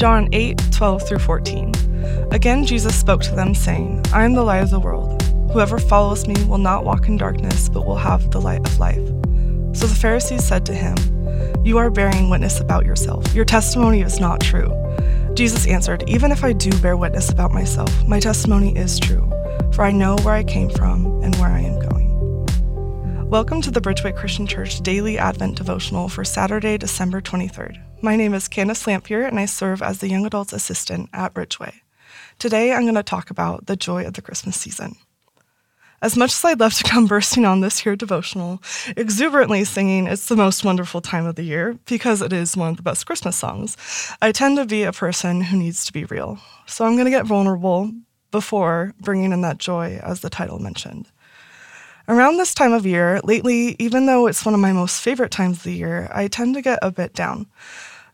John 8, 12 through 14. Again, Jesus spoke to them, saying, I am the light of the world. Whoever follows me will not walk in darkness, but will have the light of life. So the Pharisees said to him, You are bearing witness about yourself. Your testimony is not true. Jesus answered, Even if I do bear witness about myself, my testimony is true, for I know where I came from and where I am going. Welcome to the Bridgeway Christian Church Daily Advent Devotional for Saturday, December 23rd. My name is Candace Lampier, and I serve as the Young Adults Assistant at Bridgeway. Today, I'm going to talk about the joy of the Christmas season. As much as I'd love to come bursting on this here devotional, exuberantly singing It's the Most Wonderful Time of the Year, because it is one of the best Christmas songs, I tend to be a person who needs to be real. So I'm going to get vulnerable before bringing in that joy, as the title mentioned. Around this time of year, lately, even though it's one of my most favorite times of the year, I tend to get a bit down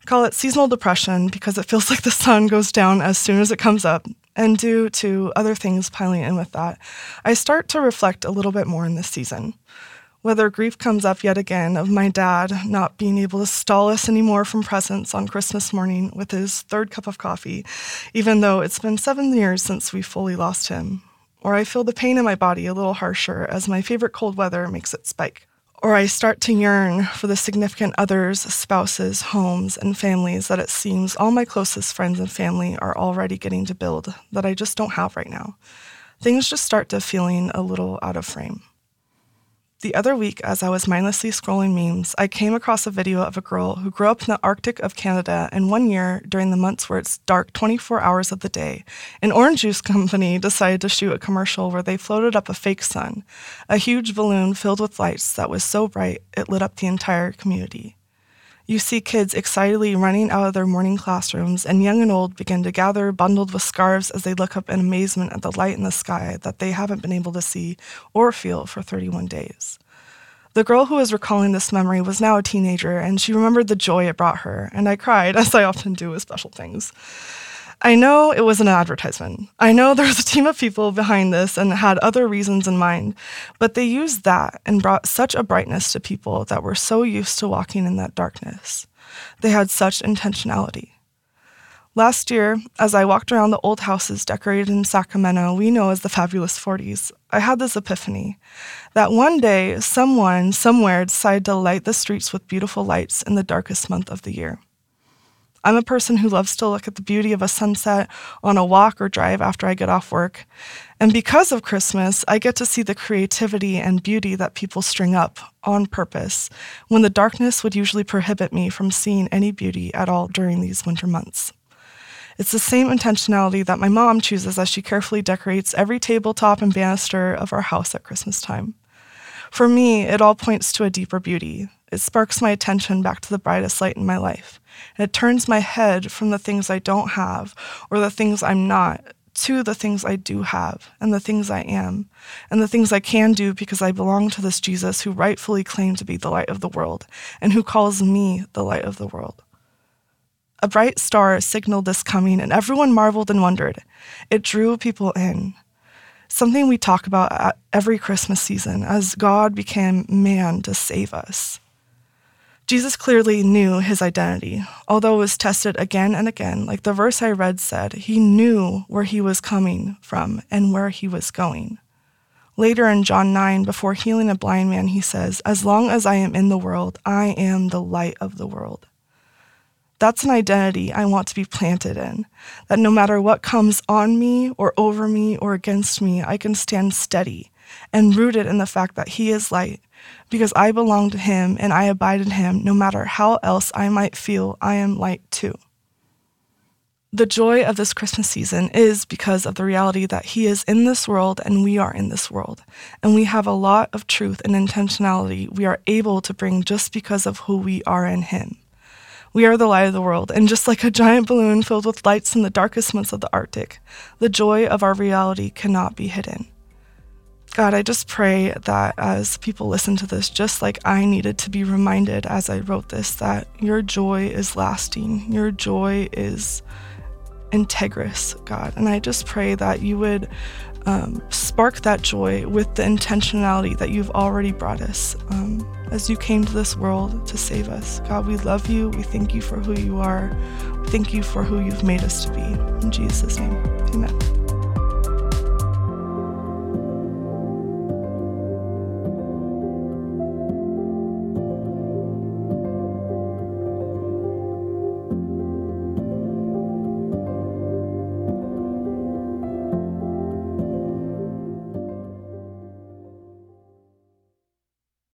call it seasonal depression because it feels like the sun goes down as soon as it comes up. And due to other things piling in with that, I start to reflect a little bit more in this season. Whether grief comes up yet again of my dad not being able to stall us anymore from presents on Christmas morning with his third cup of coffee, even though it's been seven years since we fully lost him. Or I feel the pain in my body a little harsher as my favorite cold weather makes it spike or I start to yearn for the significant others, spouses, homes, and families that it seems all my closest friends and family are already getting to build that I just don't have right now. Things just start to feeling a little out of frame. The other week, as I was mindlessly scrolling memes, I came across a video of a girl who grew up in the Arctic of Canada, and one year, during the months where it's dark 24 hours of the day, an orange juice company decided to shoot a commercial where they floated up a fake sun, a huge balloon filled with lights that was so bright it lit up the entire community. You see kids excitedly running out of their morning classrooms, and young and old begin to gather, bundled with scarves, as they look up in amazement at the light in the sky that they haven't been able to see or feel for 31 days. The girl who was recalling this memory was now a teenager, and she remembered the joy it brought her, and I cried, as I often do with special things. I know it was an advertisement. I know there was a team of people behind this and had other reasons in mind, but they used that and brought such a brightness to people that were so used to walking in that darkness. They had such intentionality. Last year, as I walked around the old houses decorated in Sacramento, we know as the Fabulous 40s, I had this epiphany that one day someone somewhere decided to light the streets with beautiful lights in the darkest month of the year. I'm a person who loves to look at the beauty of a sunset on a walk or drive after I get off work. And because of Christmas, I get to see the creativity and beauty that people string up on purpose when the darkness would usually prohibit me from seeing any beauty at all during these winter months. It's the same intentionality that my mom chooses as she carefully decorates every tabletop and banister of our house at Christmas time. For me, it all points to a deeper beauty. It sparks my attention back to the brightest light in my life and it turns my head from the things I don't have or the things I'm not to the things I do have and the things I am and the things I can do because I belong to this Jesus who rightfully claimed to be the light of the world and who calls me the light of the world. A bright star signaled this coming, and everyone marveled and wondered. It drew people in. Something we talk about at every Christmas season as God became man to save us. Jesus clearly knew his identity, although it was tested again and again. Like the verse I read said, he knew where he was coming from and where he was going. Later in John 9, before healing a blind man, he says, As long as I am in the world, I am the light of the world. That's an identity I want to be planted in, that no matter what comes on me or over me or against me, I can stand steady and rooted in the fact that He is light because I belong to Him and I abide in Him, no matter how else I might feel, I am light too. The joy of this Christmas season is because of the reality that He is in this world and we are in this world. And we have a lot of truth and intentionality we are able to bring just because of who we are in Him. We are the light of the world, and just like a giant balloon filled with lights in the darkest months of the Arctic, the joy of our reality cannot be hidden. God, I just pray that as people listen to this, just like I needed to be reminded as I wrote this, that your joy is lasting, your joy is integrous, God. And I just pray that you would um, spark that joy with the intentionality that you've already brought us um, as you came to this world to save us. God, we love you. We thank you for who you are. We thank you for who you've made us to be. In Jesus' name, amen.